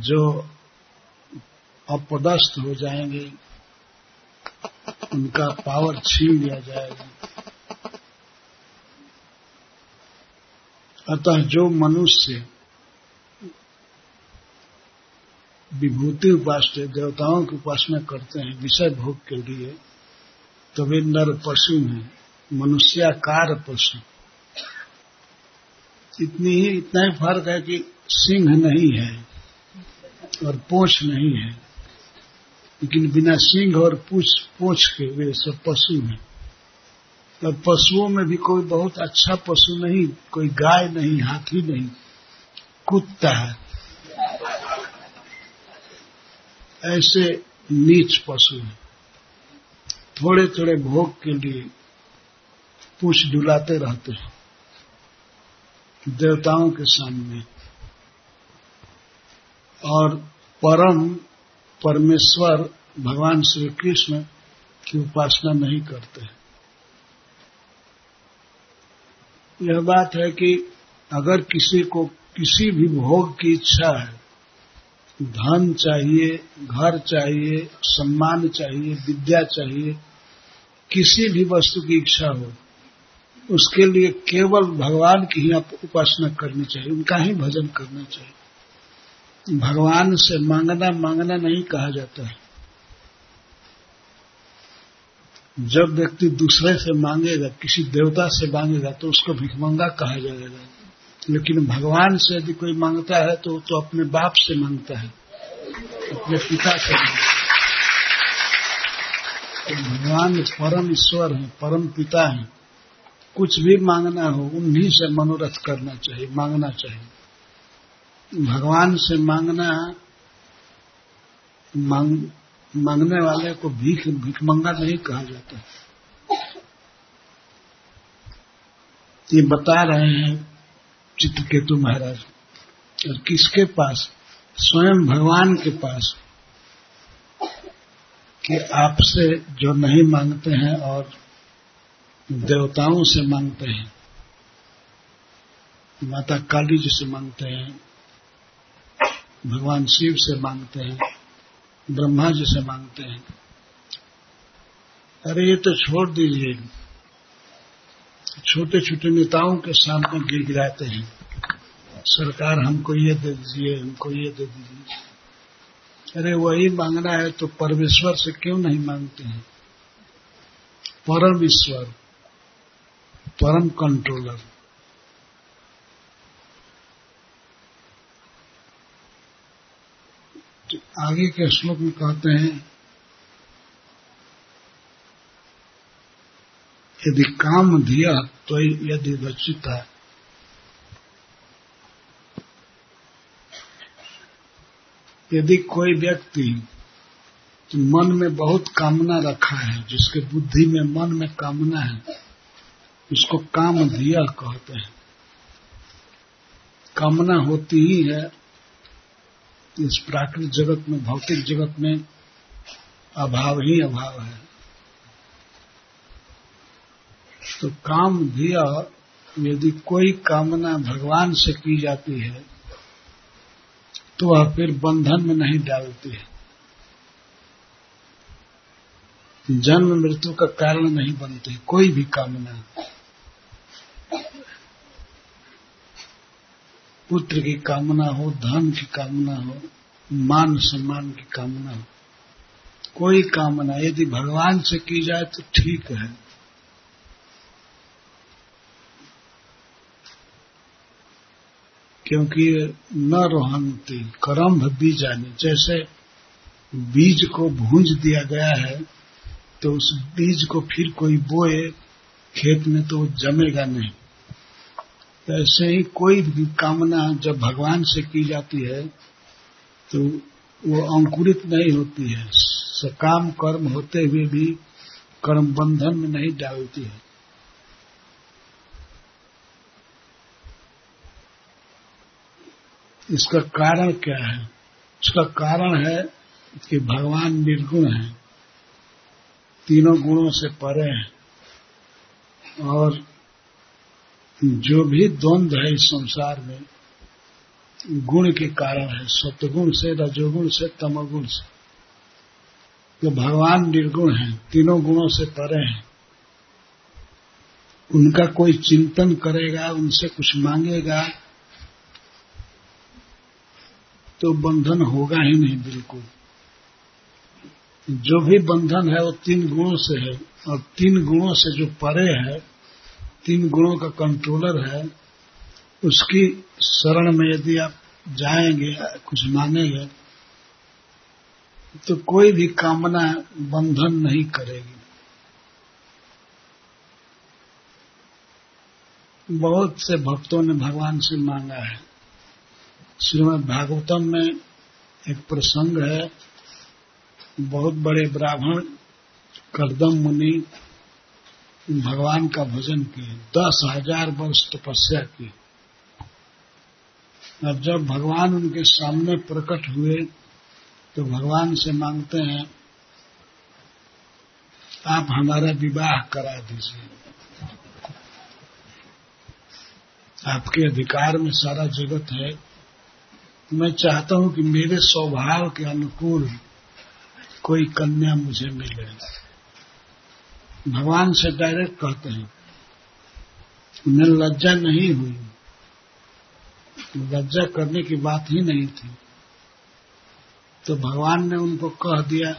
जो अपदस्थ हो जाएँगे, उनका पावर छीन लिया जाएगा। अतः जो मनुष्य विभूति उपास्य, देवताओं की उपासना करते हैं, विषय भोग के लिए तो वे नर पशु हैं, मनुष्याकार पशु। इतनी ही, इतना ही फ़र्क है कि सिंह नहीं है। और पोछ नहीं है। लेकिन बिना सिंह और पूछ पोछ के वे सब पशु हैं। और पशुओं में भी कोई बहुत अच्छा पशु नहीं, कोई गाय नहीं, हाथी नहीं, कुत्ता है। ऐसे नीच पशु हैं। थोड़े थोड़े भोग के लिए पूछ डुलाते रहते हैं। देवताओं के सामने और परम परमेश्वर भगवान श्री कृष्ण की उपासना नहीं करते यह बात है कि अगर किसी को किसी भी भोग की इच्छा है, धन चाहिए, घर चाहिए, सम्मान चाहिए, विद्या चाहिए, किसी भी वस्तु की इच्छा हो, उसके लिए केवल भगवान की ही उपासना करनी चाहिए, उनका ही भजन करना चाहिए। भगवान से मांगना मांगना नहीं कहा जाता है। जब व्यक्ति दूसरे से मांगेगा, किसी देवता से मांगेगा तो उसको भिखमंगा कहा जाएगा। लेकिन भगवान से यदि कोई माँगता है तो तो अपने बाप से माँगता है। अपने पिता से माँगता है। तो भगवान परम ईश्वर है, परम पिता है। कुछ भी मांगना हो, उन्हीं से मनोरथ करना चाहिए, मांगना चाहिए। भगवान से मांगना मांग, मांगने वाले को भीख भिखमंगा नहीं कहा जाता। ये बता रहे हैं चित्रकेतु महाराज और किसके पास स्वयं भगवान के पास कि आपसे जो नहीं मांगते हैं और देवताओं से मांगते हैं माता काली जी से मांगते हैं भगवान शिव से मांगते हैं, ब्रह्मा जी से मांगते हैं। अरे ये तो छोड़ दीजिए। छोटे छोटे नेताओं के सामने गिर गिराते हैं। सरकार हमको ये दे दीजिए, हमको ये दे दीजिए। अरे वही मांगना है तो परमेश्वर से क्यों नहीं मांगते हैं? परम ईश्वर, परम कंट्रोलर तो आगे के श्लोक में कहते हैं, यदि काम दिया तो यदि रचित है। यदि कोई व्यक्ति तो मन में बहुत कामना रखा है, जिसके बुद्धि में मन में कामना है, उसको काम दिया कहते हैं। कामना होती ही है इस प्राकृतिक जगत में, भौतिक जगत में अभाव ही अभाव है। तो काम दिया, यदि कोई कामना भगवान से की जाती है तो वह फिर बंधन में नहीं डालती है। जन्म मृत्यु का कारण नहीं बनती कोई भी कामना। पुत्र की कामना हो, धन की कामना हो, मान सम्मान की कामना हो, कोई कामना यदि भगवान से की जाए तो ठीक है। क्योंकि न रोहनती करम्भ बीजानी जैसे बीज को भूंज दिया गया है तो उस बीज को फिर कोई बोए, खेत में तो जमेगा नहीं। ऐसे ही कोई भी कामना जब भगवान से की जाती है तो वो अंकुरित नहीं होती है। सकाम कर्म होते हुए भी कर्म बंधन में नहीं डालती है। इसका कारण क्या है? इसका कारण है कि भगवान निर्गुण है। तीनों गुणों से परे हैं। और जो भी द्वंद्व है इस संसार में, गुण के कारण है, सत्गुण से, रजोगुण से, तमगुण से। तो भगवान निर्गुण है, तीनों गुणों से परे हैं, उनका कोई चिंतन करेगा, उनसे कुछ मांगेगा तो बंधन होगा ही नहीं बिल्कुल। जो भी बंधन है, वो तीन गुणों से है, और तीन गुणों से जो परे है तीन गुणों का कंट्रोलर है, उसकी शरण में यदि आप जाएँगे, कुछ मांगेंगे तो कोई भी कामना बंधन नहीं करेगी। बहुत से भक्तों ने भगवान से मांगा है। श्रीमद भागवतम में एक प्रसंग है, बहुत बड़े ब्राह्मण, करदम मुनि भगवान का भजन किए, दस हज़ार वर्ष तपस्या की। अब जब भगवान उनके सामने प्रकट हुए तो भगवान से मांगते हैं, आप हमारा विवाह करा दीजिए। आपके अधिकार में सारा जगत है। मैं चाहता हूँ कि मेरे स्वभाव के अनुकूल कोई कन्या मुझे मिले। भगवान से डायरेक्ट कहते हैं उन्हें लज्जा नहीं हुई। लज्जा करने की बात ही नहीं थी। तो भगवान ने उनको कह दिया,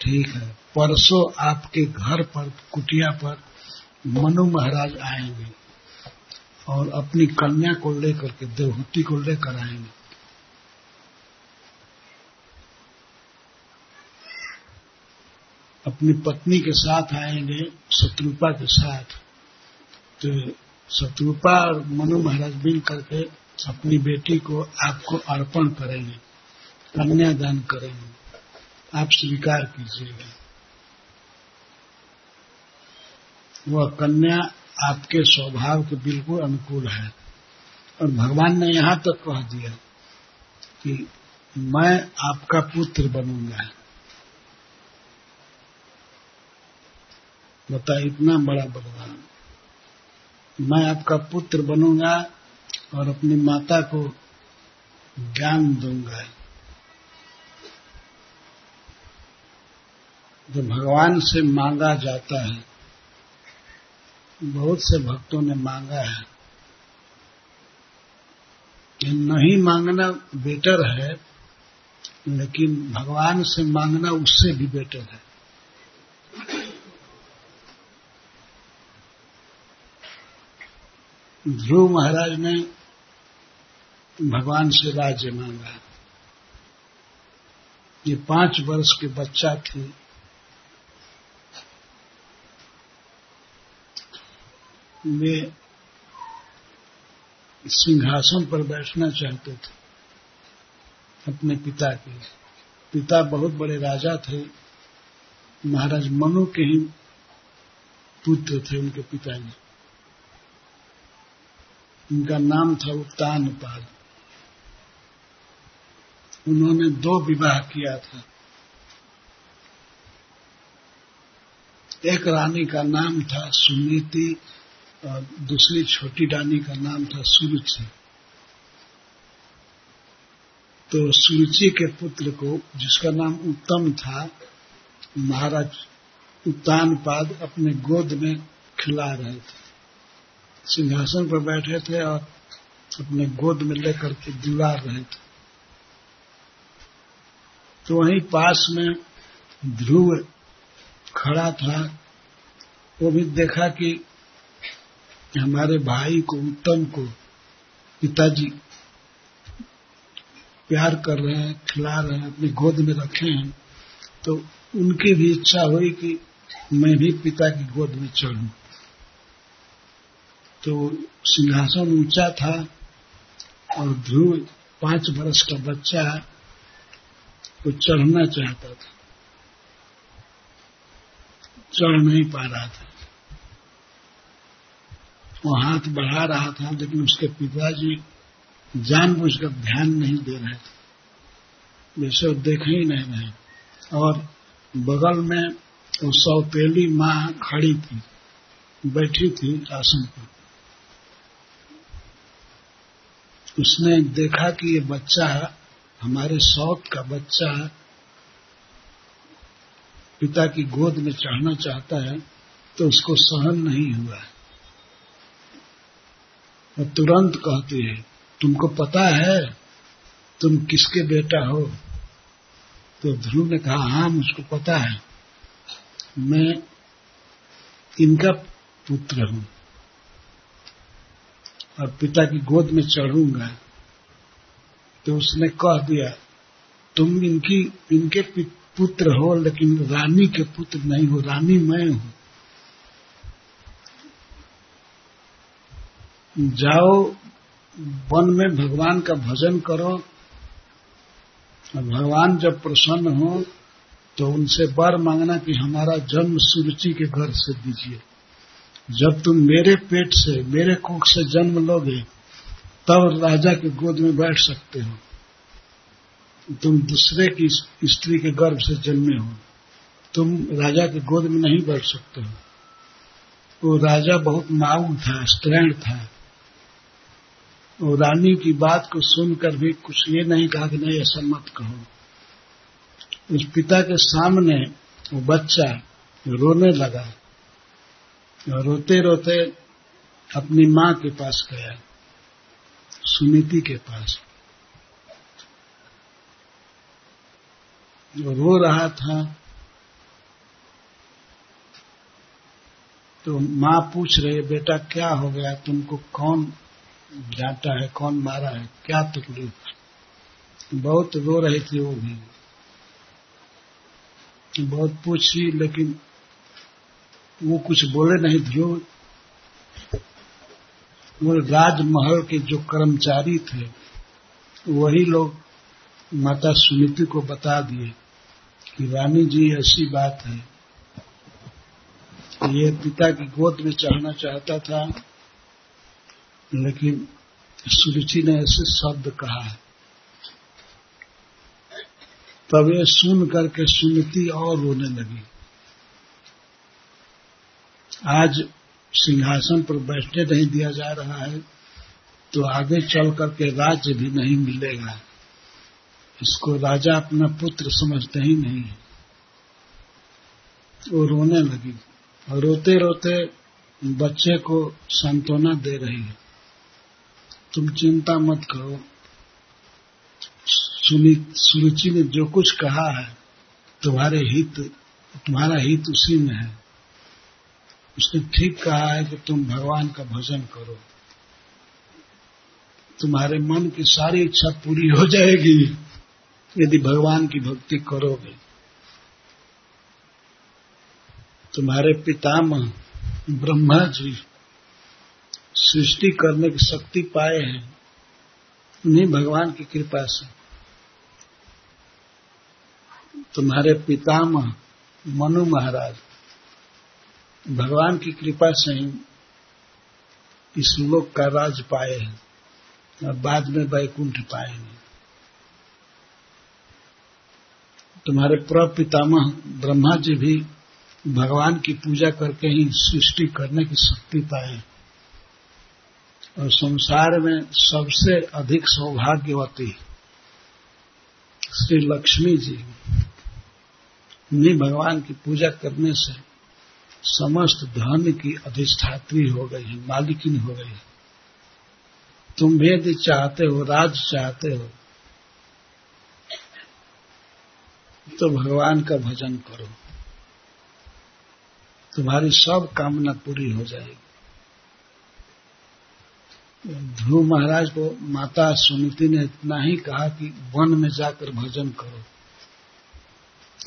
ठीक है, परसों आपके घर पर, कुटिया पर मनु महाराज आएँगे और अपनी कन्या को लेकर के, देवहूति को लेकर आएँगे। अपनी पत्नी के साथ आएँगे, शत्रुपा के साथ। तो शत्रुपा और मनु महाराज मिल करके अपनी बेटी को आपको अर्पण करेंगे, कन्यादान करेंगे। आप स्वीकार कीजिएगा। वह कन्या आपके स्वभाव के बिल्कुल अनुकूल है। और भगवान ने यहाँ तक कह दिया कि मैं आपका पुत्र बनूँगा। बता, इतना बड़ा बलवान। मैं आपका पुत्र बनूँगा और अपनी माता को ज्ञान दूँगा। जो भगवान से मांगा जाता है, बहुत से भक्तों ने मांगा है। कि नहीं मांगना बेटर है, लेकिन भगवान से मांगना उससे भी बेटर है। ध्रुव महाराज ने भगवान से राज्य मांगा। ये पाँच वर्ष के बच्चा थे। वे सिंहासन पर बैठना चाहते थे, अपने पिता के पिता बहुत बड़े राजा थे। महाराज मनु के ही पुत्र थे उनके पिताजी। उनका नाम था उत्तान पाल उन्होंने दो विवाह किया था। एक रानी का नाम था सुनीति और दूसरी छोटी रानी का नाम था सुरुचि। तो सुरुचि के पुत्र को, जिसका नाम उत्तम था, महाराज उत्तान पाद अपने गोद में खिला रहे थे। सिंहासन पर बैठे थे और अपने गोद में लेकर के दीवार रहे थे। तो वहीं पास में ध्रुव खड़ा था। वो भी देखा कि हमारे भाई को, उत्तम को पिताजी प्यार कर रहे हैं, खिला रहे हैं, अपनी गोद में रखे हैं। तो उनकी भी इच्छा हुई कि मैं भी पिता की गोद में चढ़ूं। तो सिंहासन ऊँचा था और ध्रुव पाँच वर्ष का बच्चा वो चढ़ना चाहता था। चढ़ नहीं पा रहा था। वो हाथ बढ़ा रहा था, लेकिन उसके पिताजी जानबूझकर ध्यान नहीं दे रहे थे। जैसे वो देख ही नहीं रहे। और बगल में वो सौतेली माँ खड़ी थी, बैठी थी आसन पर। उसने देखा कि ये बच्चा हमारे शौक का बच्चा पिता की गोद में चढ़ना चाहता है तो उसको सहन नहीं हुआ वो तुरंत कहती है, तुमको पता है, तुम किसके बेटा हो? तो ध्रुव ने कहा हाँ मुझको पता है। मैं इनका पुत्र हूँ। और पिता की गोद में चढ़ूँगा तो उसने कह दिया, तुम इनकी, इनके पुत्र हो, लेकिन रानी के पुत्र नहीं हो, रानी मैं हूँ। जाओ, वन में भगवान का भजन करो भगवान जब प्रसन्न हो तो उनसे वर मांगना कि हमारा जन्म सुरुचि के घर से दीजिए। जब तुम मेरे पेट से, मेरे कुख से जन्म लोगे, तब राजा के गोद में बैठ सकते हो। तुम दूसरे की स्त्री के गर्भ से जन्मे हो। तुम राजा के गोद में नहीं बैठ सकते हो। वो राजा बहुत माऊ था, स्त्रैण था। वो रानी की बात को सुनकर भी कुछ ये नहीं कहा कि नहीं, ऐसा मत कहो। उस पिता के सामने वो बच्चा रोने लगा। रोते रोते अपनी माँ के पास गया सुनीति के पास। जो रो रहा था तो माँ पूछ रही, बेटा, क्या हो गया? तुमको कौन डांटा है? कौन मारा है? क्या तकलीफ़? बहुत रो रही थी वो भी। बहुत पूछी, लेकिन वो कुछ बोले नहीं ध्रुव वो राजमहल के जो कर्मचारी थे, वही लोग माता सुनीति को बता दिए कि रानी जी, ऐसी बात है। ये पिता की गोद में चढ़ना चाहता था, लेकिन सुरुचि ने ऐसे शब्द कहा है। तब ये सुन करके सुनती और रोने लगी। आज सिंहासन पर बैठने नहीं दिया जा रहा है तो आगे चल करके राज्य भी नहीं मिलेगा। इसको राजा अपना पुत्र समझते ही नहीं है। वो रोने लगी और रोते रोते बच्चे को सांत्वना दे रही है। तुम चिंता मत करो। सुरुचि ने जो कुछ कहा है, तुम्हारे हित, तुम्हारा हित उसी में है। उसने ठीक कहा है कि तुम भगवान का भजन करो। तुम्हारे मन की सारी इच्छा पूरी हो जाएगी यदि भगवान की भक्ति करोगे। तुम्हारे पितामह ब्रह्मा जी सृष्टि करने की शक्ति पाए हैं, उन्हीं भगवान की कृपा से। तुम्हारे पितामह मनु महाराज भगवान की कृपा से ही इस लोक का राज पाए हैं। और बाद में वैकुंठ पाएँगे। तुम्हारे प्रपितामह ब्रह्मा जी भी भगवान की पूजा करके ही सृष्टि करने की शक्ति पाए। और संसार में सबसे अधिक सौभाग्यवती श्री लक्ष्मी जी उन्हीं भगवान की पूजा करने से समस्त धन की अधिष्ठात्री हो गई है, मालिकिन हो गई है। तुम वेद चाहते हो, राज चाहते हो तो भगवान का भजन करो। तुम्हारी सब कामना पूरी हो जाएगी। ध्रुव महाराज को माता सुनीति ने इतना ही कहा कि वन में जाकर भजन करो।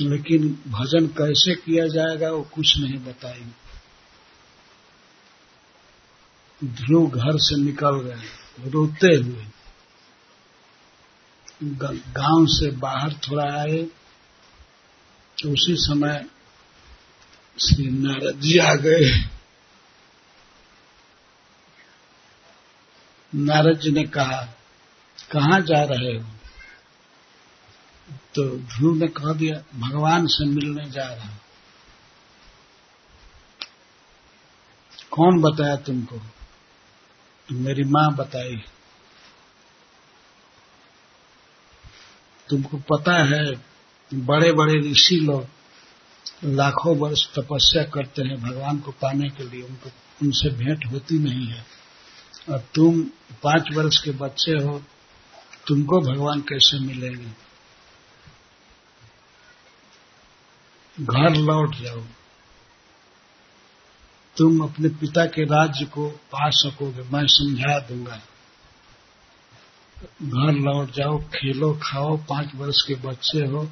लेकिन भजन कैसे किया जाएगा वो कुछ नहीं बताएँगे। ध्रुव घर से निकल गए, रोते हुए। गाँव से बाहर थोड़ा आए तो उसी समय श्री नारद जी आ गए। नारद जी ने कहा, कहाँ जा रहे हो? तो ध्रुव ने कह दिया, भगवान से मिलने जा रहा कौन बताया तुमको? तो मेरी माँ बताई तुमको पता है बड़े बड़े ऋषि लोग लाखों वर्ष तपस्या करते हैं, भगवान को पाने के लिए। उनको, उनसे भेंट होती नहीं है। और तुम पाँच वर्ष के बच्चे हो, तुमको भगवान कैसे मिलेंगे? घर लौट जाओ। तुम अपने पिता के राज्य को पा सकोगे, मैं समझा दूँगा। घर लौट जाओ, खेलो, खाओ, पाँच वर्ष के बच्चे हो।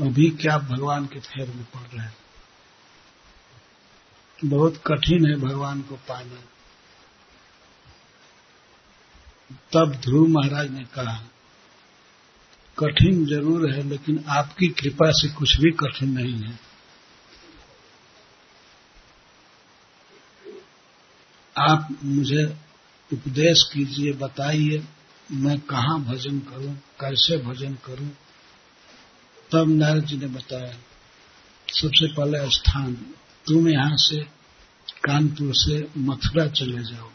अभी क्या भगवान के फेर में पड़ रहे हैं? बहुत कठिन है भगवान को पाना। तब ध्रुव महाराज ने कहा कठिन ज़रूर है, लेकिन आपकी कृपा से कुछ भी कठिन नहीं है। आप मुझे उपदेश कीजिए, बताइए, मैं कहाँ भजन करूँ, कैसे भजन करूँ? तब नारद जी ने बताया, सबसे पहले स्थान, तुम यहाँ से कानपुर से मथुरा चले जाओ।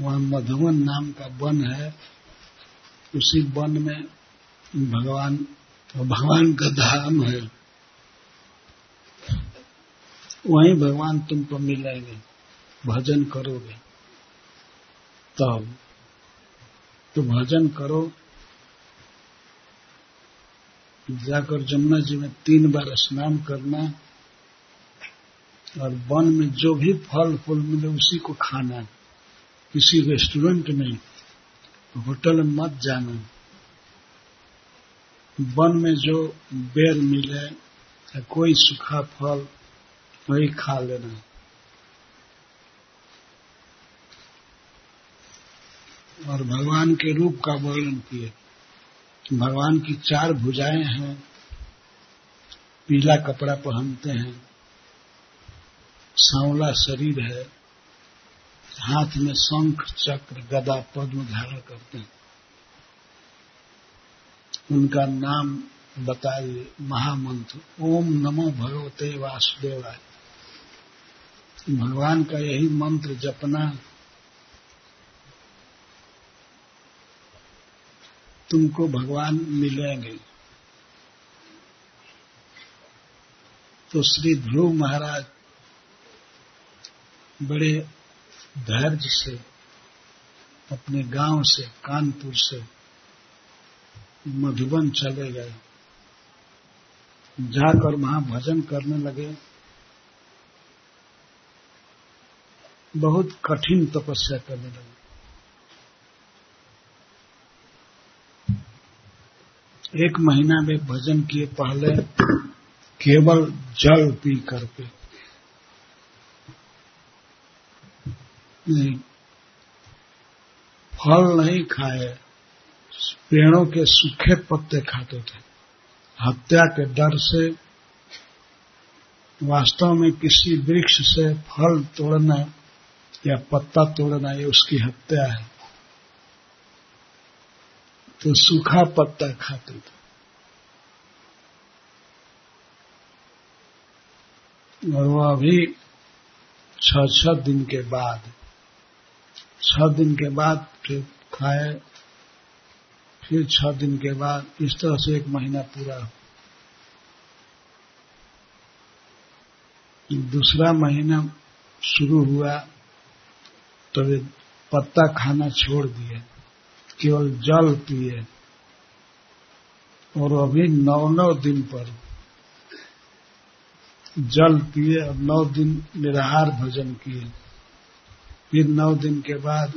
वहाँ मधुवन नाम का वन है उसी वन में भगवान भगवान का धाम है। वहीं भगवान तुमको मिलेंगे, भजन करोगे। तब तो भजन करो। जाकर जमुना जी में तीन बार स्नान करना और वन में जो भी फल फूल मिले उसी को खाना। किसी रेस्टोरेंट में होटल मत जाना। वन में जो बेर मिले, या कोई सूखा फल, वही खा लेना। और भगवान के रूप का वर्णन किए। भगवान की चार भुजाएँ हैं, पीला कपड़ा पहनते हैं, सांवला शरीर है हाथ में शंख चक्र गदा पद्म धारण करते हैं। उनका नाम बताइए महामंत्र, ओम नमो भगवते वासुदेवाय। भगवान का यही मंत्र जपना, तुमको भगवान मिलेंगे। तो श्री ध्रुव महाराज बड़े धैर्य से, अपने गाँव से, कानपुर से मधुबन चले गए। जाकर वहाँ भजन करने लगे। बहुत कठिन तपस्या करने लगे। एक महीना में भजन किए, पहले केवल जल पी करके नहीं। फल नहीं खाए, पेड़ों के सूखे पत्ते खाते थे। हत्या के डर से, वास्तव में किसी वृक्ष से फल तोड़ना या पत्ता तोड़ना, ये उसकी हत्या है। तो सूखा पत्ता खाते थे। और वो अभी छह छह दिन के बाद छह दिन के बाद फिर खाए। फिर छह दिन के बाद इस तरह से एक महीना पूरा। दूसरा महीना शुरू हुआ तो वे पत्ता खाना छोड़ दिए, केवल जल पिए। और अभी नौ नौ दिन पर जल पिए और नौ दिन निराहार भजन किए। फिर नौ दिन के बाद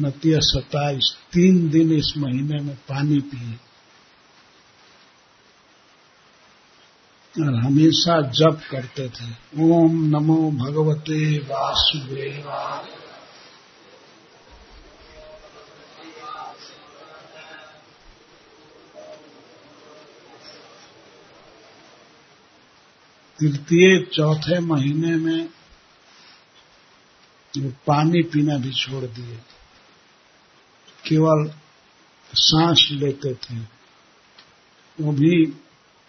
नतीय सत्ताईस तीन दिन इस महीने में पानी पिए। और हमेशा जप करते थे। ओम नमो भगवते वासुदेवाय तृतीय, चौथे महीने में पानी पीना भी छोड़ दिए केवल सांस लेते थे। वो भी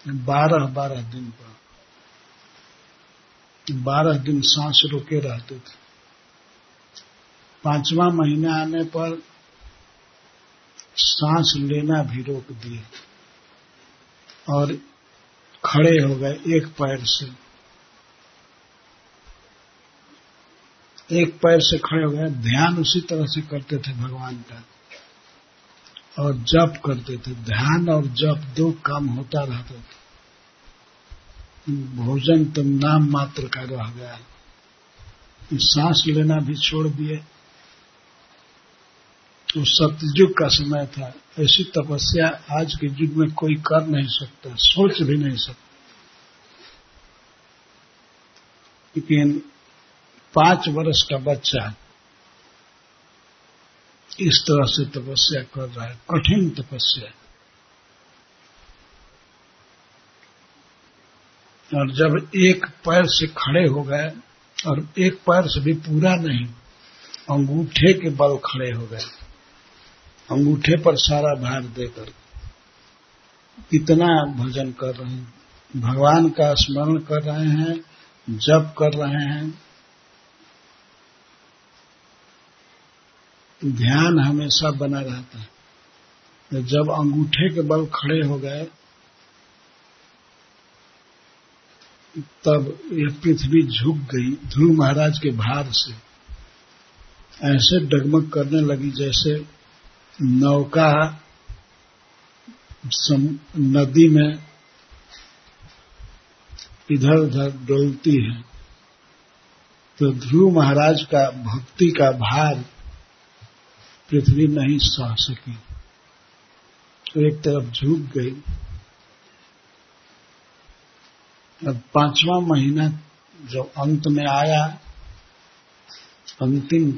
बारह बारह दिन पर बारह दिन सांस रोके रहते थे। पांचवा महीना आने पर सांस लेना भी रोक दिए और खड़े हो गए एक पैर से। एक पैर से खड़े हो गए, ध्यान उसी तरह से करते थे भगवान का। और जप करते थे, ध्यान और जप दो काम होता रहता था। भोजन तो नाम मात्र का रह गया। सांस लेना भी छोड़ दिए। तो सतयुग का समय था। ऐसी तपस्या आज के युग में कोई कर नहीं सकता, सोच भी नहीं सकता। लेकिन पाँच वर्ष का बच्चा इस तरह से तपस्या कर रहा है, कठिन तपस्या और जब एक पैर से खड़े हो गए, और एक पैर से भी पूरा नहीं, अंगूठे के बल खड़े हो गए, अंगूठे पर सारा भार देकर कितना भजन कर रहे हैं, भगवान का स्मरण कर रहे हैं, जप कर रहे हैं ध्यान हमेशा बना रहता है। तो जब अंगूठे के बल खड़े हो गए, तब यह पृथ्वी झुक गई ध्रुव महाराज के भार से। ऐसे डगमग करने लगी जैसे नौका नदी में इधर उधर डोलती है। तो ध्रुव महाराज का भक्ति का भार पृथ्वी नहीं सह सकी। तो एक तरफ़ झुक गई। अब पांचवा महीना जब अंत में आया, अंतिम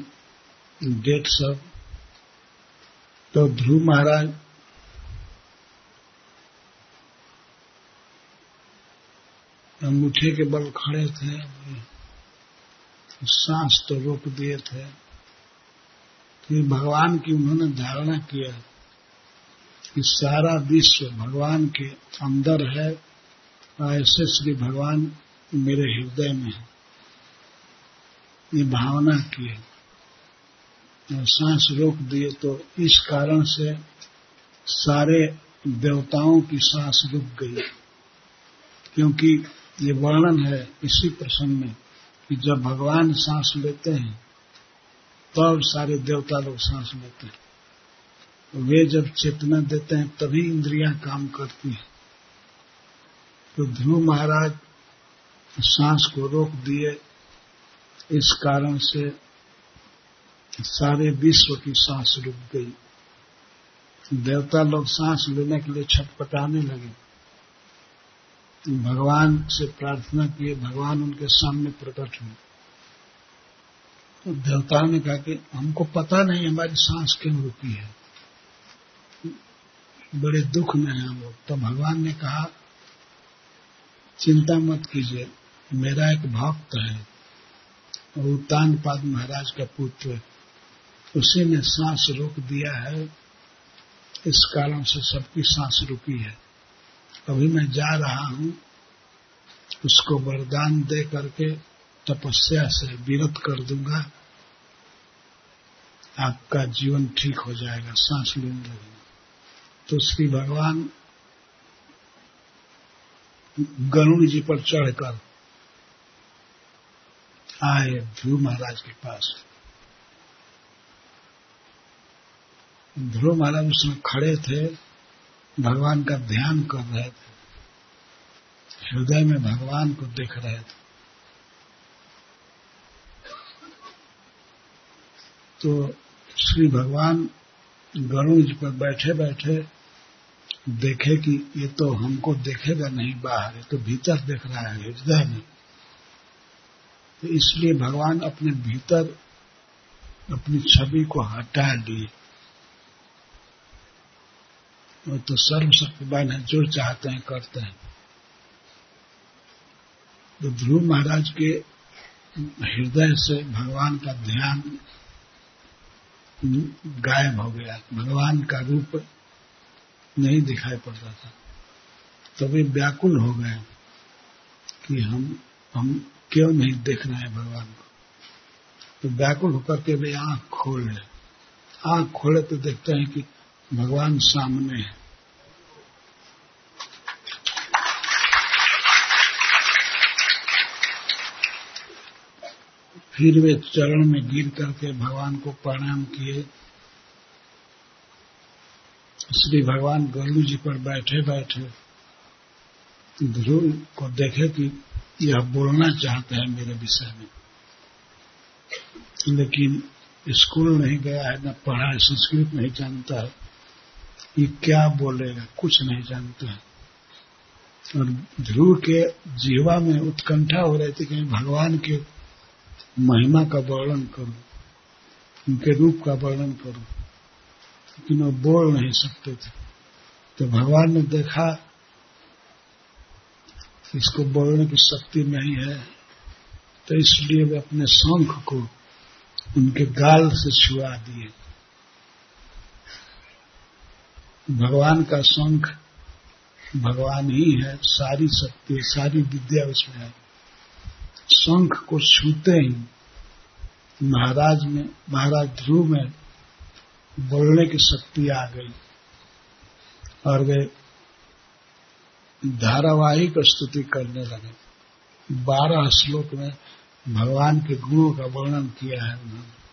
डेट सब तो ध्रुव महाराज अंगूठे के बल खड़े थे, सांस तो रोक दिए थे। फिर भगवान की उन्होंने धारणा किया कि सारा विश्व भगवान के अंदर है ऐसे श्री भगवान मेरे हृदय में है। ये भावना की है। सांस रोक दिए तो इस कारण से सारे देवताओं की सांस रुक गई। क्योंकि ये वर्णन है इसी प्रसंग में कि जब भगवान सांस लेते हैं तब सारे देवता लोग सांस लेते हैं? वे जब चेतना देते हैं, तभी इंद्रियाँ काम करती हैं। तो ध्रुव महाराज सांस को रोक दिए। इस कारण से सारे विश्व की सांस रुक गई। देवता लोग सांस लेने के लिए छटपटाने लगे। भगवान से प्रार्थना किए, भगवान उनके सामने प्रकट हुए। देवताओं ने कहा कि हमको पता नहीं हमारी सांस क्यों रुकी है। बड़े दुख में हैं लोग तो भगवान ने कहा, चिंता मत कीजिए, मेरा एक भक्त है उत्तान पाद महाराज का पुत्र। उसी ने सांस रोक दिया है। इस कारण से सबकी सांस रुकी है। अभी मैं जा रहा हूँ, उसको वरदान दे करके तपस्या से विरत कर दूँगा, आपका जीवन ठीक हो जाएगा, सांस लेने लगेगा। तो श्री भगवान गरुण जी पर चढ़कर आए ध्रुव महाराज के पास। ध्रुव महाराज उसमें खड़े थे, भगवान का ध्यान कर रहे थे, हृदय में भगवान को देख रहे थे। तो श्री भगवान गरुड़ जी पर बैठे बैठे देखे कि ये तो हमको देखेगा नहीं बाहर, ये तो भीतर देख रहा है, हृदय में। तो इसलिए भगवान अपने भीतर अपनी छवि को हटा लिए। वो तो सर्वशक्तिवान है, जो चाहते हैं करते हैं। तो ध्रुव महाराज के हृदय से भगवान का ध्यान गायब हो गया। भगवान का रूप नहीं दिखाई पड़ता था। तो वे व्याकुल हो गए कि हम हम क्यों नहीं देख रहे हैं भगवान को? तो व्याकुल होकर के वे आँख खोल आँख खोले तो देखते हैं कि भगवान सामने है। फिर वे चरण में गिर करके भगवान को प्रणाम किए। श्री भगवान गरुड़ जी पर बैठे बैठे ध्रुव को देखे कि यह बोलना चाहता है मेरे विषय में। लेकिन स्कूल नहीं गया है, न पढ़ा है संस्कृत नहीं जानता है। ये क्या बोलेगा, कुछ नहीं जानता है। और ध्रुव के जीवा में उत्कंठा हो रही थी कि भगवान के महिमा का वर्णन करूँ, उनके रूप का वर्णन करूँ। लेकिन वो बोल नहीं सकते थे। तो भगवान ने देखा, इसको बोलने की शक्ति नहीं है तो इसलिए वे अपने शंख को उनके गाल से छुआ दिए। भगवान का शंख भगवान ही है, सारी शक्ति, सारी विद्या उसमें है। शंख को छूते ही महाराज में, महाराज ध्रुव में बोलने की शक्ति आ गई। और वे धारावाहिक स्तुति करने लगे। बारह श्लोक में भगवान के गुणों का वर्णन किया है उन्होंने।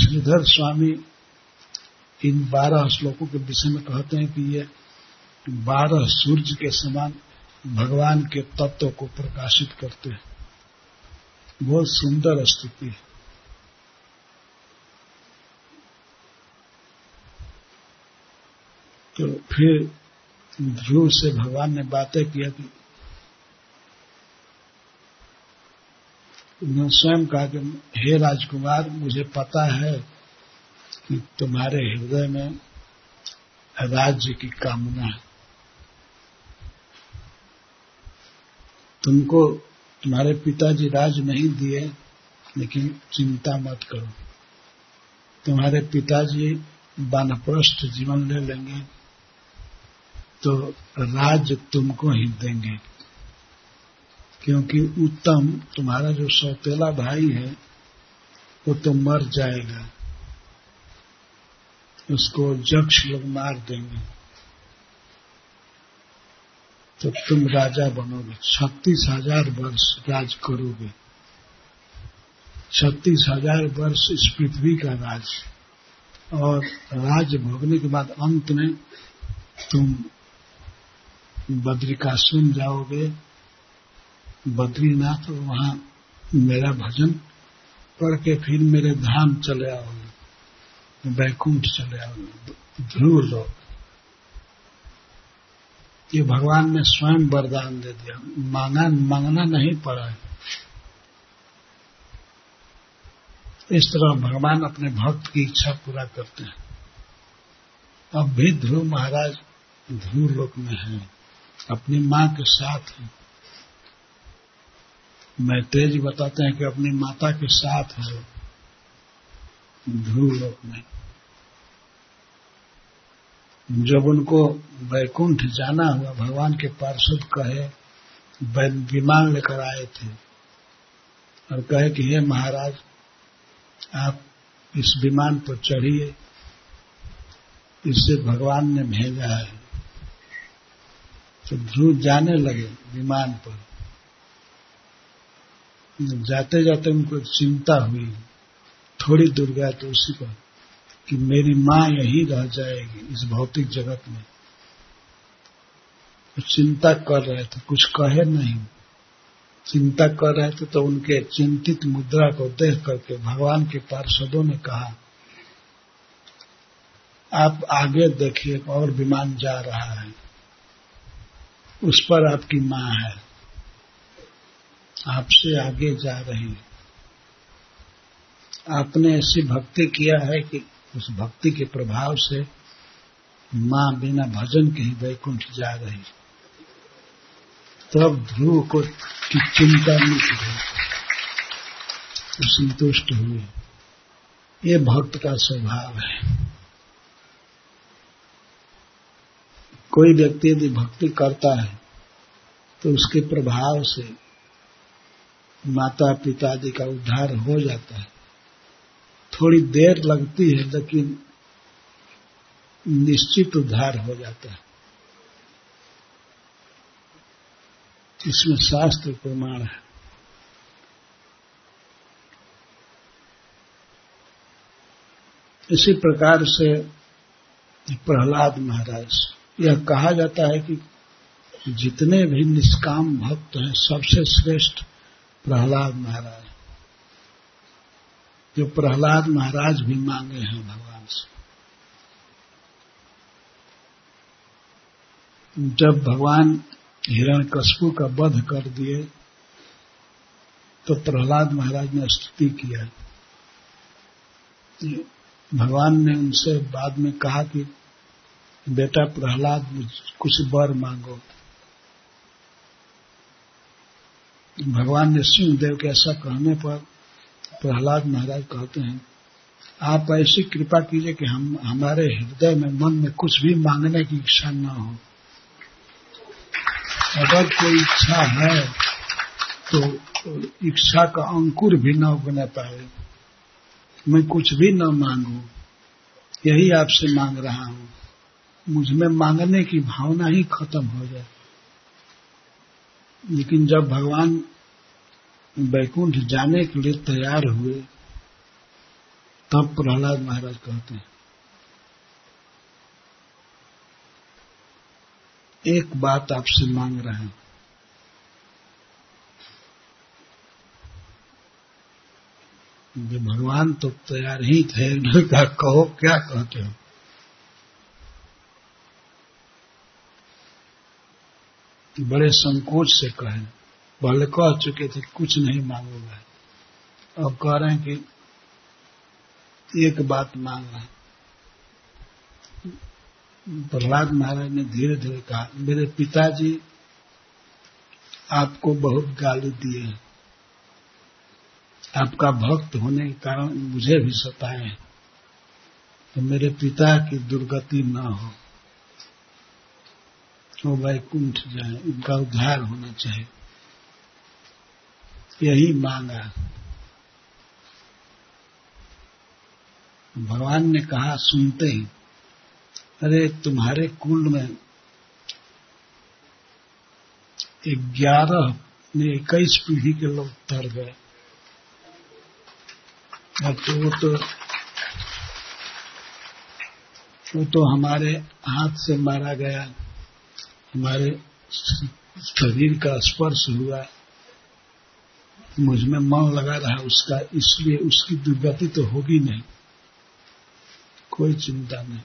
श्रीधर स्वामी इन बारह श्लोकों के विषय में कहते हैं कि ये बारह सूर्य के समान भगवान के तत्व को प्रकाशित करते हैं। बहुत सुंदर स्तुति है। तो फिर ध्रुव से भगवान ने बातें किया कि उन्होंने स्वयं कहा कि, हे राजकुमार, मुझे पता है कि तुम्हारे हृदय में राज्य की कामना है। तुमको तुम्हारे पिताजी राज नहीं दिए, लेकिन चिंता मत करो। तुम्हारे पिताजी बानप्रस्थ जीवन ले लेंगे तो राज तुमको ही देंगे। क्योंकि उत्तम तुम्हारा जो सौतेला भाई है, वो तो मर जाएगा। उसको जक्ष लोग मार देंगे। तो तुम राजा बनोगे। छत्तीस हज़ार वर्ष राज करोगे। छत्तीस हज़ार वर्ष इस पृथ्वी का राज। और राज भोगने के बाद अंत में तुम बद्रिकाश्रम जाओगे। बद्रीनाथ और वहाँ मेरा भजन पढ़ के फिर मेरे धाम चले आओगे। बैकुंठ चले आओगे। ध्रुव लोग ये भगवान ने स्वयं वरदान दे दिया। मांगा, मांगना नहीं पड़ा। है इस तरह भगवान अपने भक्त की इच्छा पूरा करते हैं। अब भी ध्रुव महाराज ध्रुव लोक में है। अपनी माँ के साथ है। मैं तेज बताते हैं कि अपनी माता के साथ है। ध्रुव लोक में। जब उनको बैकुंठ जाना हुआ, भगवान के पार्षद कहे विमान लेकर आए थे और कहे कि, हे महाराज, आप इस विमान पर चढ़िए, इससे भगवान ने भेजा है। तो ध्रुव जाने लगे विमान पर। जाते जाते उनको चिंता हुई, थोड़ी दूर गया तो उसी पर कि मेरी माँ यहीं रह जाएगी इस भौतिक जगत में। चिंता कर रहे थे, कुछ कहे नहीं। चिंता कर रहे थे तो उनके चिंतित मुद्रा को देख करके भगवान के पार्षदों ने कहा, आप आगे देखिए और विमान जा रहा है। उस पर आपकी माँ है। आपसे आगे जा रही है। आपने ऐसी भक्ति किया है कि उस भक्ति के प्रभाव से माँ बिना भजन के ही वैकुंठ जा रही तब ध्रुव को की चिंता मिट गई तो संतुष्ट हुए। ये भक्त का स्वभाव है। कोई व्यक्ति यदि भक्ति करता है तो उसके प्रभाव से माता पिता आदि का उद्धार हो जाता है। थोड़ी देर लगती है, लेकिन निश्चित उद्धार हो जाता है। इसमें शास्त्र प्रमाण है। इसी प्रकार से प्रहलाद महाराज, यह कहा जाता है कि जितने भी निष्काम भक्त हैं, सबसे श्रेष्ठ प्रहलाद महाराज। जो प्रहलाद महाराज भी मांगे हैं भगवान से। जब भगवान हिरण्यकश्यप का वध कर दिए तो प्रहलाद महाराज ने स्तुति किया। भगवान ने उनसे बाद में कहा कि, बेटा प्रहलाद कुछ वर मांगो। भगवान ने सिंहदेव के ऐसा कहने पर प्रहलाद महाराज कहते हैं, आप ऐसी कृपा कीजिए कि हम, हमारे हृदय में, मन में कुछ भी मांगने की इच्छा न हो। अगर कोई इच्छा है तो इच्छा का अंकुर भी न उगने पाए। मैं कुछ भी न मांगू, यही आपसे मांग रहा हूँ। मुझमें मांगने की भावना ही खत्म हो जाए। लेकिन जब भगवान बैकुंठ जाने के लिए तैयार हुए, तब प्रहलाद महाराज कहते हैं, एक बात आपसे मांग रहे हैं। भगवान तो तैयार ही थे कहा, कहो, क्या कहते हो? बड़े संकोच से कहे। पहले कह चुके थे, कुछ नहीं मांगूँगा अब कह रहे हैं कि एक बात मांग रहे हैं। प्रहलाद महाराज ने धीरे धीरे कहा, मेरे पिताजी आपको बहुत गाली दिए हैं। आपका भक्त होने के कारण मुझे भी सताए तो मेरे पिता की दुर्गति न हो। वो वैकुंठ जाए, उनका उद्धार होना चाहिए। यही मांगा भगवान ने कहा, सुनते ही। अरे, तुम्हारे कुल में ग्यारह ने इक्कीस पीढ़ी के लोग तर गए। अब तो वो तो वो तो हमारे हाथ से मारा गया। हमारे शरीर का स्पर्श हुआ। मुझमें मन लगा रहा उसका, इसलिए उसकी दुर्गति तो होगी नहीं। कोई चिंता नहीं।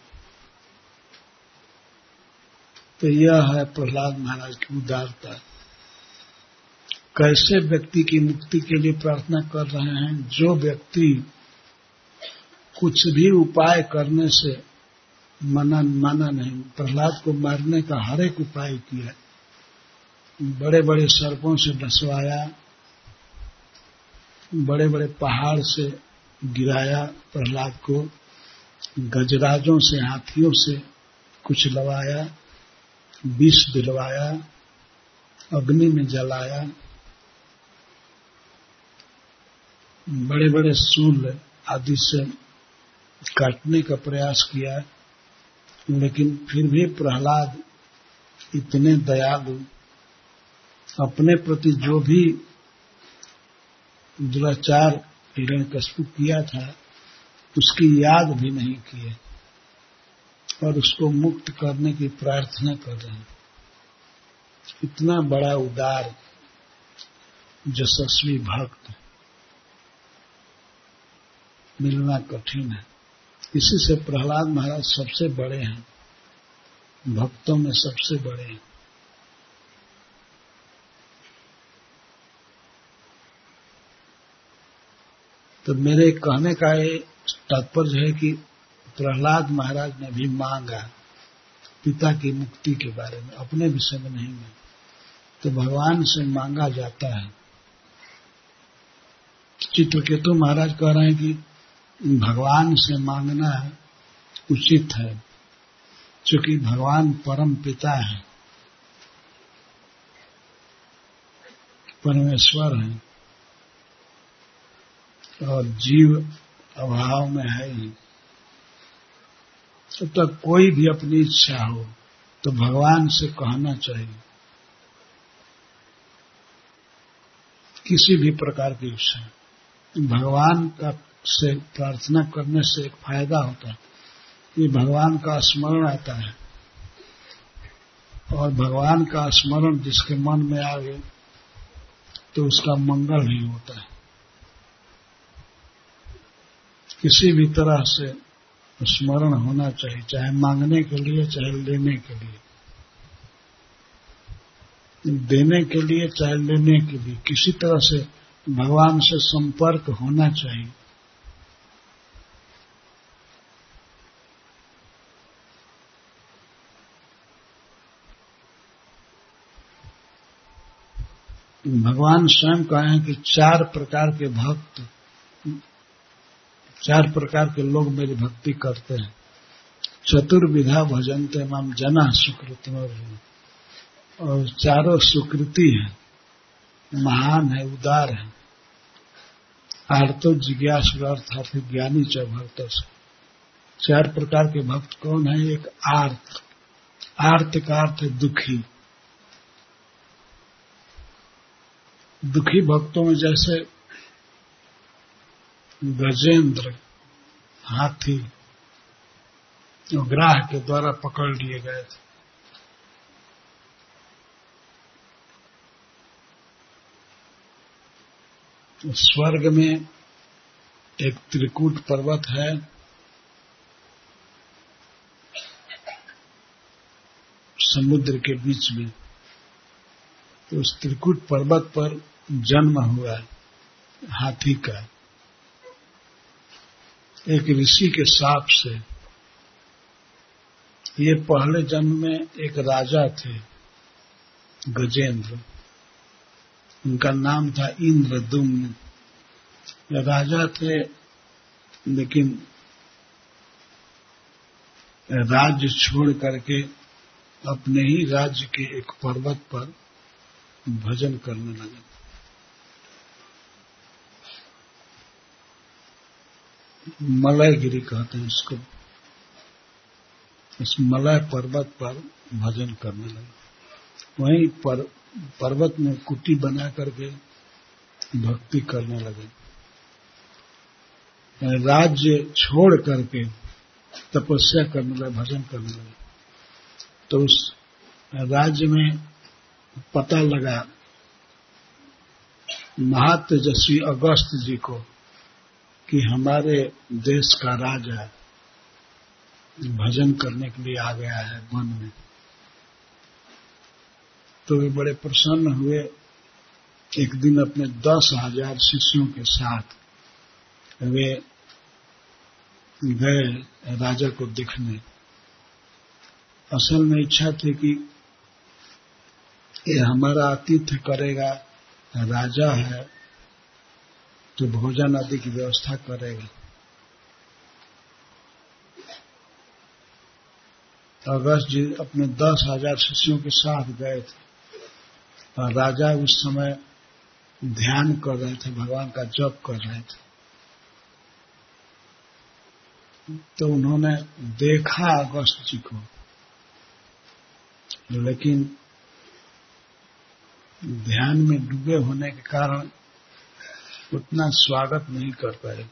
तो यह है प्रहलाद महाराज की उदारता। कैसे व्यक्ति की मुक्ति के लिए प्रार्थना कर रहे हैं? जो व्यक्ति कुछ भी उपाय करने से मना, माना नहीं। प्रहलाद को मारने का हर एक उपाय किया। बड़े बड़े सर्पों से डसवाया बड़े बड़े पहाड़ से गिराया प्रहलाद को, गजराजों से, हाथियों से कुछ लवाया, विष दिलवाया, अग्नि में जलाया। बड़े बड़े सूल आदि से काटने का प्रयास किया, लेकिन फिर भी प्रहलाद इतने दयालु, अपने प्रति जो भी दुराचार हिरण्यकश्यप किया था, उसकी याद भी नहीं किए और उसको मुक्त करने की प्रार्थना कर रहे हैं। इतना बड़ा उदार यशस्वी भक्त मिलना कठिन है। इसी से प्रहलाद महाराज सबसे बड़े हैं, भक्तों में सबसे बड़े हैं। तो मेरे कहने का ये तात्पर्य है कि प्रहलाद महाराज ने भी मांगा पिता की मुक्ति के बारे में, अपने विषय में नहीं मांगा। तो भगवान से मांगा जाता है। चित्रकेतु महाराज कह रहे हैं कि भगवान से मांगना उचित है, क्योंकि भगवान परम पिता है, परमेश्वर है। और जीव अभाव में है ही। तब तक कोई भी अपनी इच्छा हो तो भगवान से कहना चाहिए। किसी भी प्रकार की इच्छा। भगवान का से प्रार्थना करने से एक फ़ायदा होता है। कि भगवान का स्मरण आता है। और भगवान का स्मरण जिसके मन में आ गए तो उसका मंगल ही होता है। किसी भी तरह से स्मरण होना चाहिए, चाहे मांगने के लिए, चाहे लेने के लिए। देने के लिए, चाहे लेने के लिए। किसी तरह से भगवान से संपर्क होना चाहिए। भगवान स्वयं कहे हैं कि चार प्रकार के भक्त चार प्रकार के लोग मेरी भक्ति करते हैं। चतुर्विधा भजनते माम जना सुकृति और चारों सुकृति है, महान है, उदार है। आर्तो जिज्ञास अर्थात ज्ञानी च भक्त चार प्रकार के भक्त कौन है? एक आर्त आर्त का अर्थ है दुखी। दुखी भक्तों में जैसे गजेंद्र हाथी जो ग्राह के द्वारा पकड़ लिए गए थे। स्वर्ग में एक त्रिकूट पर्वत है। समुद्र के बीच में। तो उस त्रिकूट पर्वत पर जन्म हुआ हाथी का। एक ऋषि के साप से। ये पहले जन्म में एक राजा थे, गजेंद्र। उनका नाम था इंद्रदुम्न। राजा थे, लेकिन राज्य छोड़ करके अपने ही राज्य के एक पर्वत पर भजन करने लगे। मलयगिरी कहते हैं इसको। इस मलय पर्वत पर भजन करने लगे। वहीं पर, पर्वत में कुटी बना करके भक्ति करने लगे। राज्य छोड़ करके तपस्या करने लगे, भजन करने लगे। तो उस राज्य में पता लगा, महातेजस्वी अगस्त जी को कि हमारे देश का राजा भजन करने के लिए आ गया है वन में। तो वे बड़े प्रसन्न हुए एक दिन अपने दस हज़ार शिष्यों के साथ वे गए राजा को दिखने। असल में इच्छा थी कि ये हमारा आतिथ्य करेगा, राजा है तो भोजन आदि की व्यवस्था करेगा अगस्त जी अपने दस हज़ार शिष्यों के साथ गए थे। और राजा उस समय ध्यान कर रहे थे, भगवान का जप कर रहे थे। तो उन्होंने देखा अगस्त जी को। लेकिन ध्यान में डूबे होने के कारण उतना स्वागत नहीं कर पाए।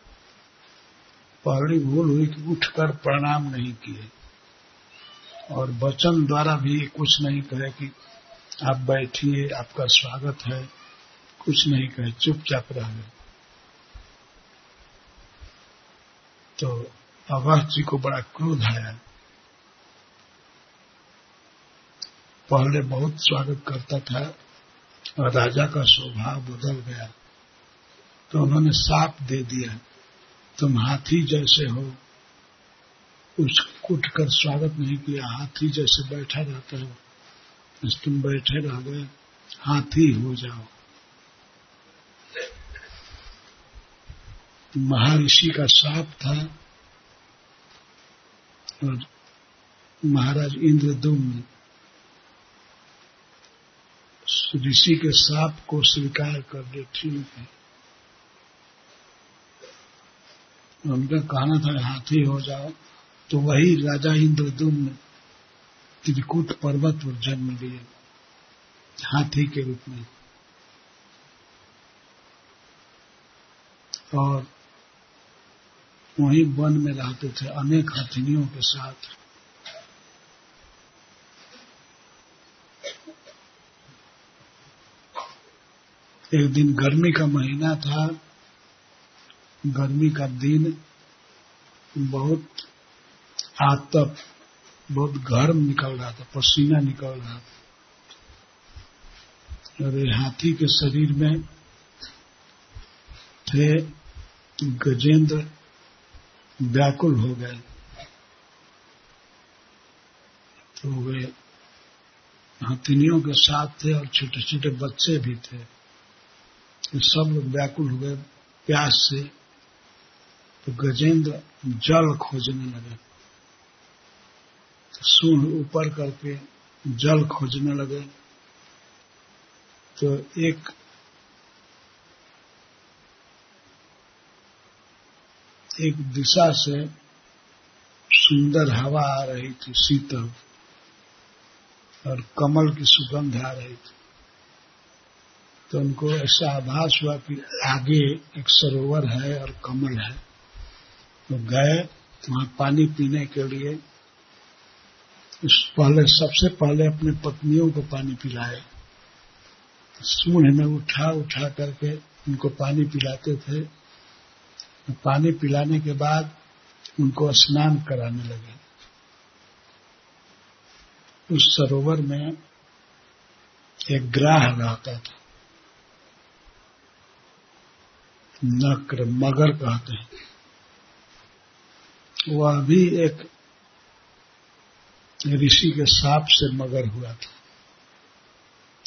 पहली भूल हुई कि उठकर प्रणाम नहीं किए। और वचन द्वारा भी कुछ नहीं कहे कि आप बैठिए, आपका स्वागत है। कुछ नहीं कहे, चुपचाप रह गए। तो अवध जी को बड़ा क्रोध आया। पहले बहुत स्वागत करता था, और राजा का स्वभाव बदल गया। तो उन्होंने साप दे दिया, तुम हाथी जैसे हो। उस उठ कर स्वागत नहीं किया, हाथी जैसे बैठा रहता हो तुम बैठे रह गए, हाथी हो जाओ। महर्षि का साप था और महाराज इंद्रदुम्न ऋषि के साप को स्वीकार कर ले ठीक है। उनका कहना था हाथी हो जाओ तो वही राजा इंद्रदुम्न त्रिकूट पर्वत पर जन्म लिए। हाथी के रूप में। और वहीं वन में रहते थे अनेक हथिनियों के साथ। एक दिन गर्मी का महीना था गर्मी का दिन बहुत आतप बहुत गर्म निकल रहा था, पसीना निकल रहा था। और हाथी के शरीर में थे गजेंद्र व्याकुल हो गए। तो वे हथिनियों के साथ थे और छोटे छोटे बच्चे भी थे। सब लोग व्याकुल हो गए प्यास से। तो गजेंद्र जल खोजने लगे तो सूढ़ ऊपर करके जल खोजने लगे तो एक एक दिशा से सुंदर हवा आ रही थी शीतल और कमल की सुगंध आ रही थी तो उनको ऐसा आभास हुआ कि आगे एक सरोवर है और कमल है तो गए, वहाँ पानी पीने के लिए। उस पहले, सबसे पहले अपने पत्नियों को पानी पिलाए। सूढ़ में उठा उठा करके उनको पानी पिलाते थे। तो पानी पिलाने के बाद उनको स्नान कराने लगे। उस सरोवर में एक ग्राह रहता था। नक्र, मगर कहते हैं। वह भी एक ऋषि के साप से मगर हुआ था।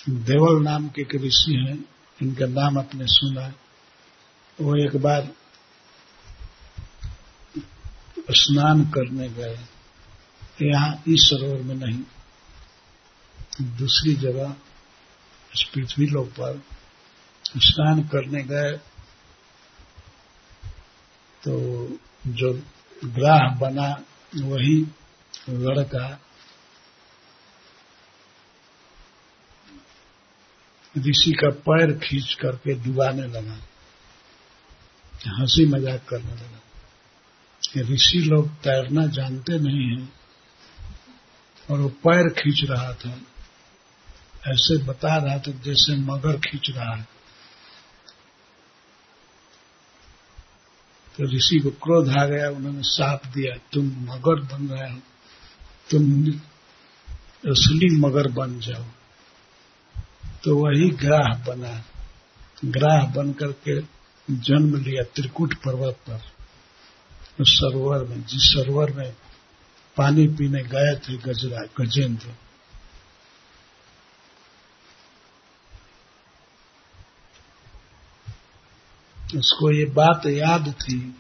देवल नाम के एक ऋषि हैं, इनका नाम आपने सुना। वो एक बार स्नान करने गए। यहाँ इस सरोवर में नहीं, दूसरी जगह, इस पृथ्वी लोक पर स्नान करने गए। तो जो ग्राह बना वही लड़का ऋषि का पैर खींच करके डुबाने लगा। हँसी मज़ाक करने लगा। ऋषि लोग तैरना जानते नहीं हैं और वो पैर खींच रहा था। ऐसे बता रहा था जैसे मगर खींच रहा है। तो ऋषि को क्रोध आ गया, उन्होंने साप दिया, तुम मगर बन रहे हो। तुम असली मगर बन जाओ। तो वही ग्राह बना। ग्राह बन करके जन्म लिया त्रिकुट पर्वत पर। उस सरोवर में, जिस सरोवर में पानी पीने गए थे गजरा गजेंद्र उसको ये बात याद थी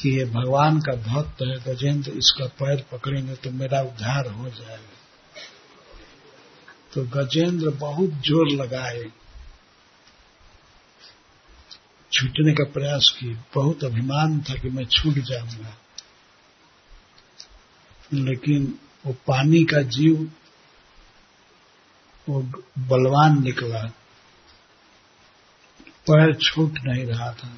कि ये भगवान का भक्त है गजेंद्र, इसका पैर पकड़ेंगे तो मेरा उद्धार हो जाएगा। तो गजेंद्र बहुत ज़ोर लगाए। छूटने का प्रयास किए। बहुत अभिमान था कि मैं छूट जाऊँगा। लेकिन वो पानी का जीव, वो बलवान निकला। पैर छूट नहीं रहा था।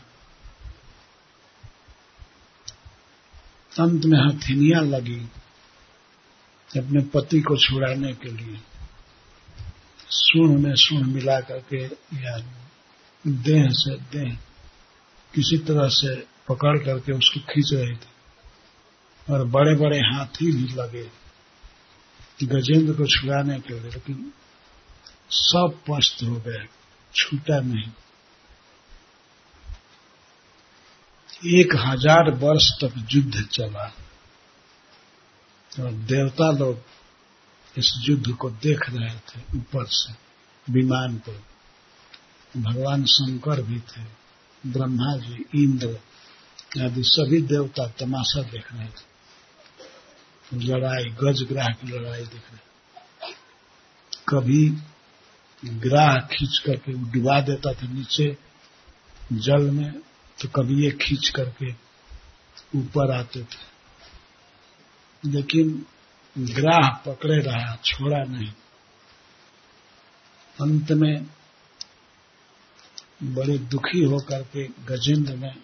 अंत में हथिनियाँ लगी अपने पति को छुड़ाने के लिए। सुन में सुन मिला करके या देह से देह किसी तरह से पकड़ करके उसको खींच रहे थे और बड़े बड़े हाथी भी लगे गजेंद्र को छुड़ाने के लिए, लेकिन सब पस्त हो गए, छूटा नहीं। एक हज़ार वर्ष तक युद्ध चला। और देवता लोग इस युद्ध को देख रहे थे ऊपर से, विमान पर भगवान शंकर भी थे, ब्रह्मा जी, इंद्र आदि सभी देवता तमाशा देख रहे थे। लड़ाई गज ग्राह की लड़ाई देख रहे कभी ग्राह खींच करके डुबा देता था नीचे जल में तो कभी ये खींच करके ऊपर आते थे। लेकिन ग्राह पकड़े रहा, छोड़ा नहीं। अंत में बड़े दुखी होकर के गजेंद्र ने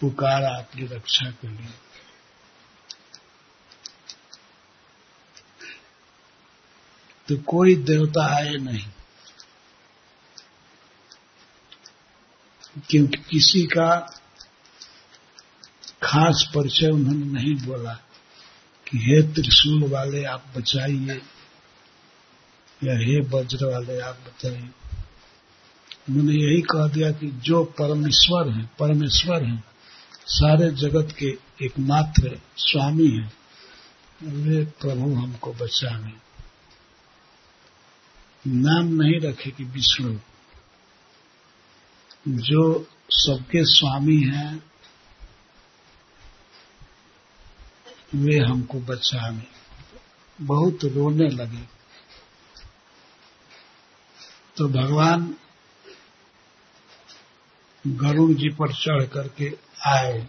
पुकारा अपनी रक्षा के लिए। तो कोई देवता आए नहीं। क्योंकि किसी का खास परिचय उन्होंने नहीं बोला कि हे त्रिशूल वाले आप बचाइए, या हे वज्र वाले आप बताइए उन्होंने यही कह दिया कि जो परमेश्वर है परमेश्वर है, सारे जगत के एकमात्र स्वामी हैं, वे प्रभु हमको बचाने। नाम नहीं रखे कि विष्णु। जो सबके स्वामी हैं, वे हमको बचाने। बहुत रोने लगे। तो भगवान गरुड़ जी पर चढ़ करके आए।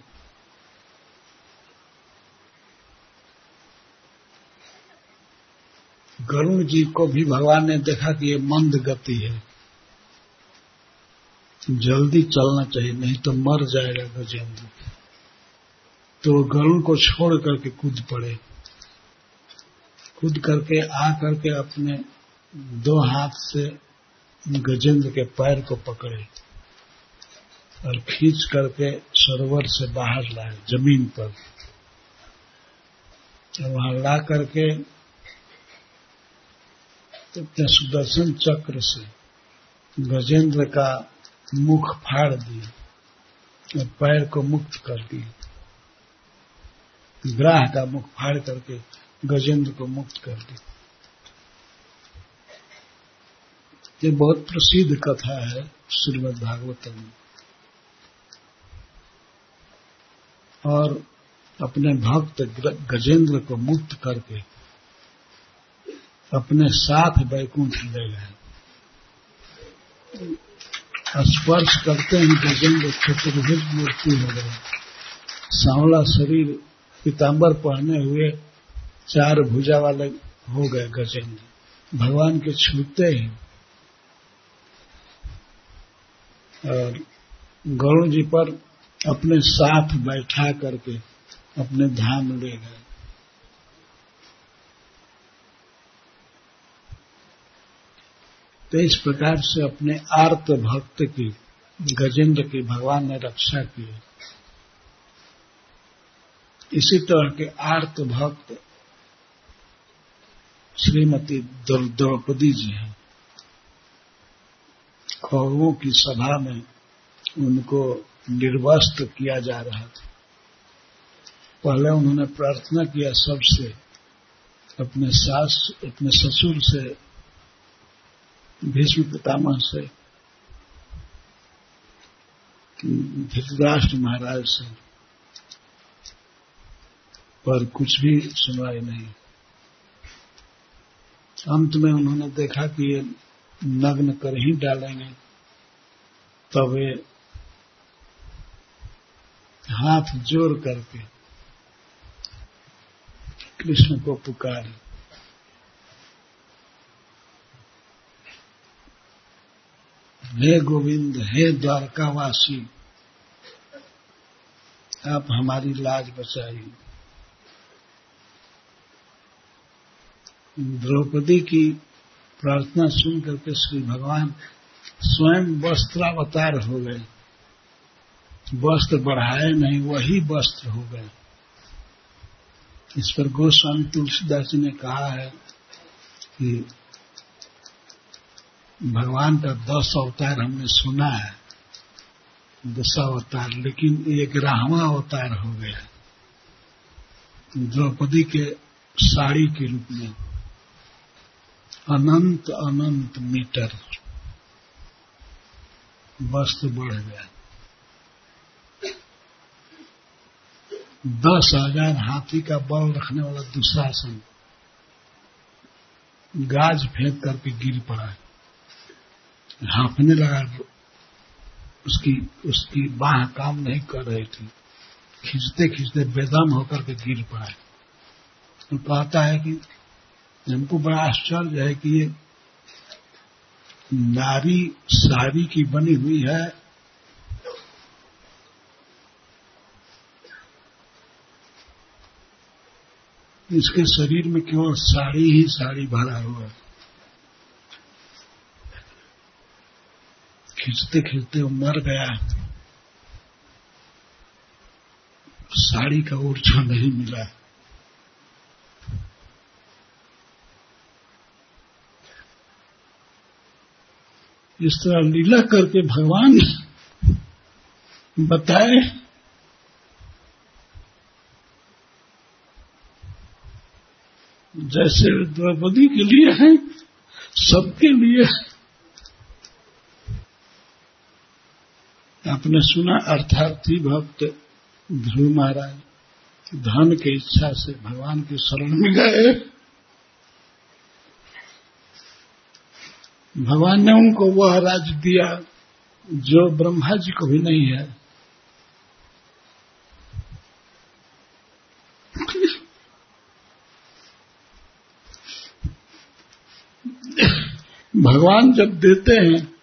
गरुड़ जी को भी भगवान ने देखा कि ये मंद गति है। जल्दी चलना चाहिए, नहीं तो मर जाएगा गजेंद्र तो गरुड़ को छोड़ करके कूद पड़े। कूद करके आ करके अपने दो हाथ से गजेंद्र के पैर को पकड़े और खींच करके सरोवर से बाहर लाए, ज़मीन पर। वहाँ ला करके अपने सुदर्शन चक्र से गजेंद्र का मुख फाड़ दिए और पैर को मुक्त कर दिए ग्राह का मुख फाड़ करके गजेंद्र को मुक्त कर दिया। ये बहुत प्रसिद्ध कथा है श्रीमद भागवतम में। और अपने भक्त गजेंद्र को मुक्त करके अपने साथ वैकुंठ ले गए। स्पर्श करते ही गजेंद्र चतुर्भुज मूर्ति हो गए। सांवला शरीर पीताम्बर पहने हुए चार भुजा वाले हो गए गजेंद्र। भगवान के छूते ही। और गरुण जी पर अपने साथ बैठा करके अपने धाम ले गए। तो इस प्रकार से अपने आर्त भक्त की, गजेंद्र की, भगवान ने रक्षा की। इसी तरह के आर्त भक्त श्रीमती द्रौपदी जी हैं। कौरवों की सभा में उनको निर्वस्त्र किया जा रहा था। पहले उन्होंने प्रार्थना किया सबसे, अपने सास, अपने ससुर से भीष्म पितामह से, धृतराष्ट्र महाराज से, पर कुछ भी सुनवाई नहीं। अंत में उन्होंने देखा कि ये नग्न कर ही डालेंगे, तब वे हाथ जोड़ करके कृष्ण को पुकारे। हे गोविंद, हे द्वारकावासी, आप हमारी लाज बचाई द्रौपदी की प्रार्थना सुन करके श्री भगवान स्वयं वस्त्रावतार हो गए। वस्त्र बढ़ाए नहीं, वही वस्त्र हो गए। इस पर गोस्वामी तुलसीदास जी ने कहा है कि भगवान का दस अवतार हमने सुना है, दस अवतार, लेकिन ये ग्राहवा अवतार हो गया, द्रौपदी के साड़ी के रूप में। अनंत अनंत मीटर वस्त्र बढ़ गया। दस हज़ार हाथी का बल रखने वाला दुशासन, गाज फेंक करके गिर पड़ा। हाँफने लगा उसकी उसकी बाह काम नहीं कर रही थी। खींचते खींचते बेदम होकर के गिर पड़ा। तो कहता है कि हमको बड़ा आश्चर्य है कि ये नारी साड़ी की बनी हुई है। इसके शरीर में केवल साड़ी ही साड़ी भरा हुआ है। खींचते खींचते वो मर गया साड़ी का ऊर्जा नहीं मिला इस तरह लीला करके भगवान बताए, जैसे द्रौपदी के लिए है, सबके लिए आपने सुना अर्थार्थी भक्त ध्रुव महाराज धन की इच्छा से भगवान के शरण में गए। भगवान ने उनको वह राज दिया जो ब्रह्मा जी को भी नहीं है। भगवान जब देते हैं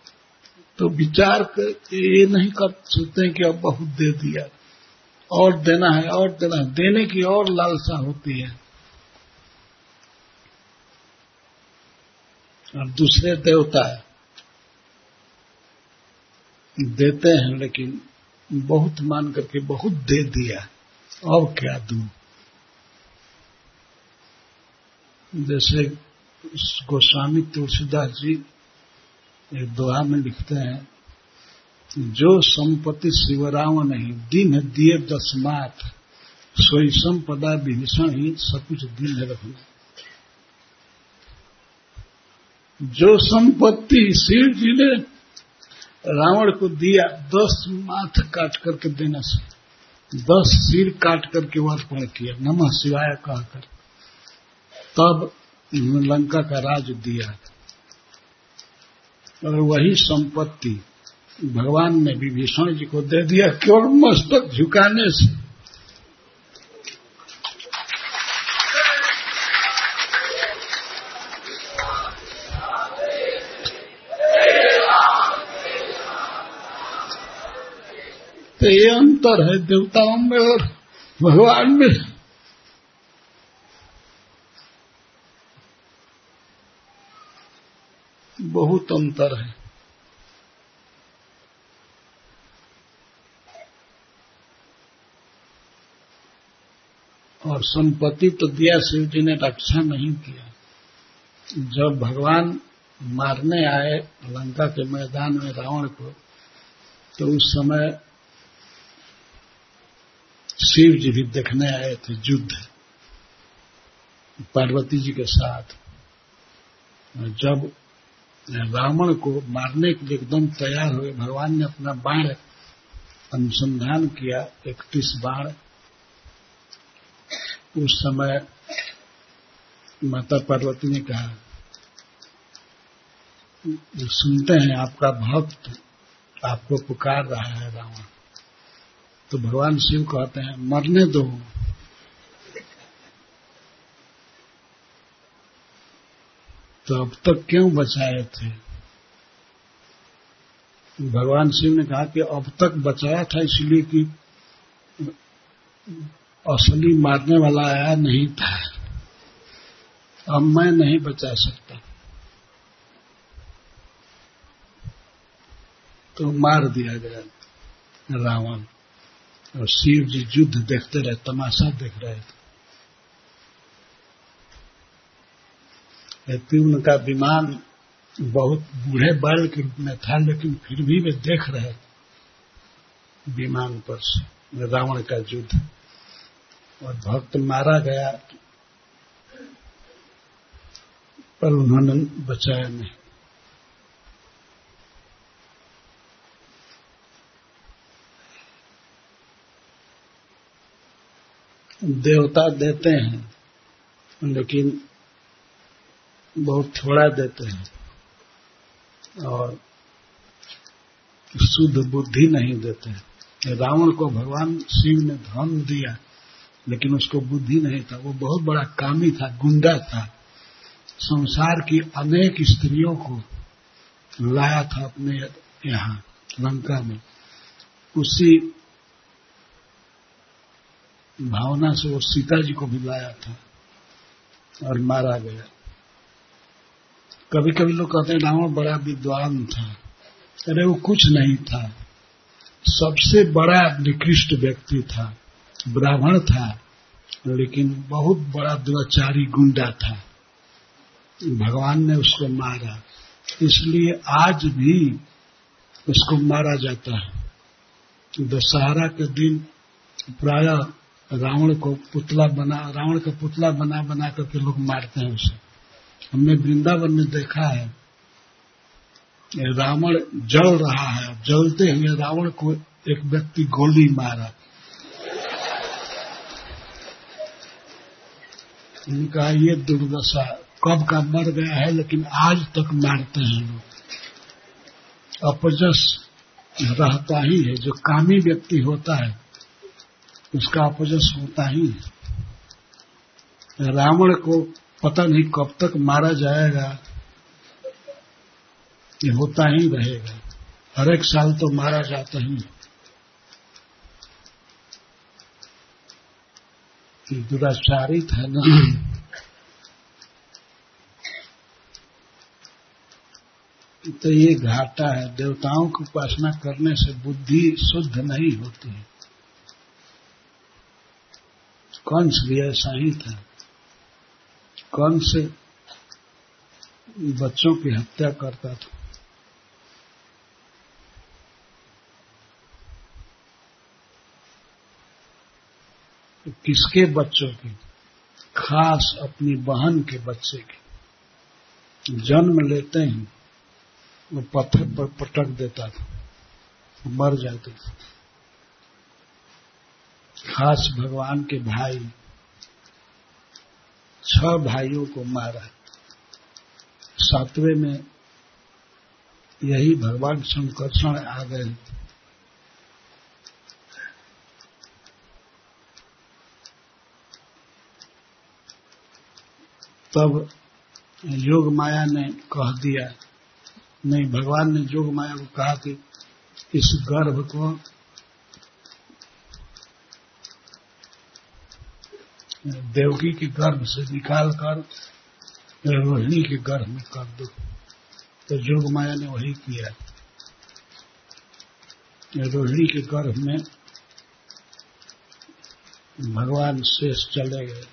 तो विचार करके ये नहीं कर सकते कि अब बहुत दे दिया। और देना है, और देना है। देने की और लालसा होती है। और दूसरे देवता है। देते हैं, लेकिन बहुत मान करके बहुत दे दिया। और क्या दू? जैसे गोस्वामी तुलसीदास जी एक दोहा में लिखते हैं जो संपत्ति शिवराव नहीं, दिन दिए दसमात सोई संपदा विभीषण ही सब कुछ दिन रखना जो संपत्ति शिव जी ने रावण को दिया, दस माथ काट करके देने से। दस सिर काट करके अर्पण किया, नमः शिवाय कहकर। तब लंका का राज दिया और वही संपत्ति भगवान ने विभीषण जी को दे दिया केवल मस्तक झुकाने से। तो ये अंतर है देवताओं में और भगवान में। बहुत अंतर है। और संपत्ति तो दिया शिव जी ने रक्षा नहीं किया। जब भगवान मारने आए लंका के मैदान में रावण को तो उस समय शिव जी भी देखने आए थे युद्ध, पार्वती जी के साथ। जब रावण को मारने के लिए एकदम तैयार हुए। भगवान ने अपना बाण अनुसंधान किया इकतीस बाण। उस समय माता पार्वती ने कहा सुनते हैं आपका भक्त, आपको पुकार रहा है रावण। तो भगवान शिव कहते हैं, मरने दो। तो अब तक क्यों बचाए थे? भगवान शिव ने कहा कि अब तक बचाया था, इसलिए कि असली मारने वाला आया नहीं था। अब मैं नहीं बचा सकता। तो मार दिया गया रावण। और शिव जी युद्ध देखते रहे, तमाशा देख रहे थे। यद्यपि उनका विमान बहुत बूढ़े बैल के रूप में था, लेकिन फिर भी वे देख रहे विमान पर से रावण का युद्ध। और भक्त मारा गया, पर उन्होंने बचाया नहीं। देवता देते हैं, लेकिन बहुत थोड़ा देते हैं। और शुद्ध बुद्धि नहीं देते हैं। रावण को भगवान शिव ने धन दिया, लेकिन उसको बुद्धि नहीं था। वो बहुत बड़ा कामी था, गुंडा था। संसार की अनेक स्त्रियों को लाया था अपने यहाँ, लंका में। उसी भावना से वो सीता जी को भी लाया था और मारा गया। कभी कभी लोग कहते हैं रावण बड़ा विद्वान था। अरे, वो कुछ नहीं था। सबसे बड़ा निकृष्ट व्यक्ति था, ब्राह्मण था, लेकिन बहुत बड़ा दुराचारी गुंडा था। भगवान ने उसको मारा। इसलिए आज भी उसको मारा जाता है। दशहरा के दिन प्राय रावण को पुतला बना, रावण का पुतला बना बना करके लोग मारते हैं उसे। हमने वृंदावन में देखा है रावण जल रहा है। जलते हुए रावण को एक व्यक्ति गोली मारा। उनका ये दुर्दशा कब का मर गया है, लेकिन आज तक मारते हैं लोग। अपजस रहता ही है। जो कामी व्यक्ति होता है, उसका अपजस होता ही है। रावण को पता नहीं कब तक मारा जाएगा, ये होता ही रहेगा। हर एक साल तो मारा जाता ही दुराचारी था ना? तो ये घाटा है। देवताओं की उपासना करने से बुद्धि शुद्ध नहीं होती। है कंस भी ऐसा ही था? कंस बच्चों की हत्या करता था? किसके बच्चों की? खास अपनी बहन के बच्चे की। जन्म लेते ही, वो पत्थर पर पटक देता था, मर जाते थे। खास भगवान के भाई छह भाइयों को मारा। सातवें में यही भगवान शंकरषण आ गए। तब योग माया ने कह दिया, नहीं, भगवान ने योग माया को कहा कि इस गर्भ को देवकी के गर्भ से निकाल कर रोहिणी के गर्भ में कर दो। तो जोग माया ने वही किया। रोहिणी के गर्भ में भगवान शेष चले गए।